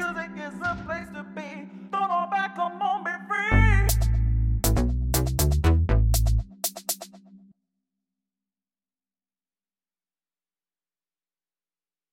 music is place to be.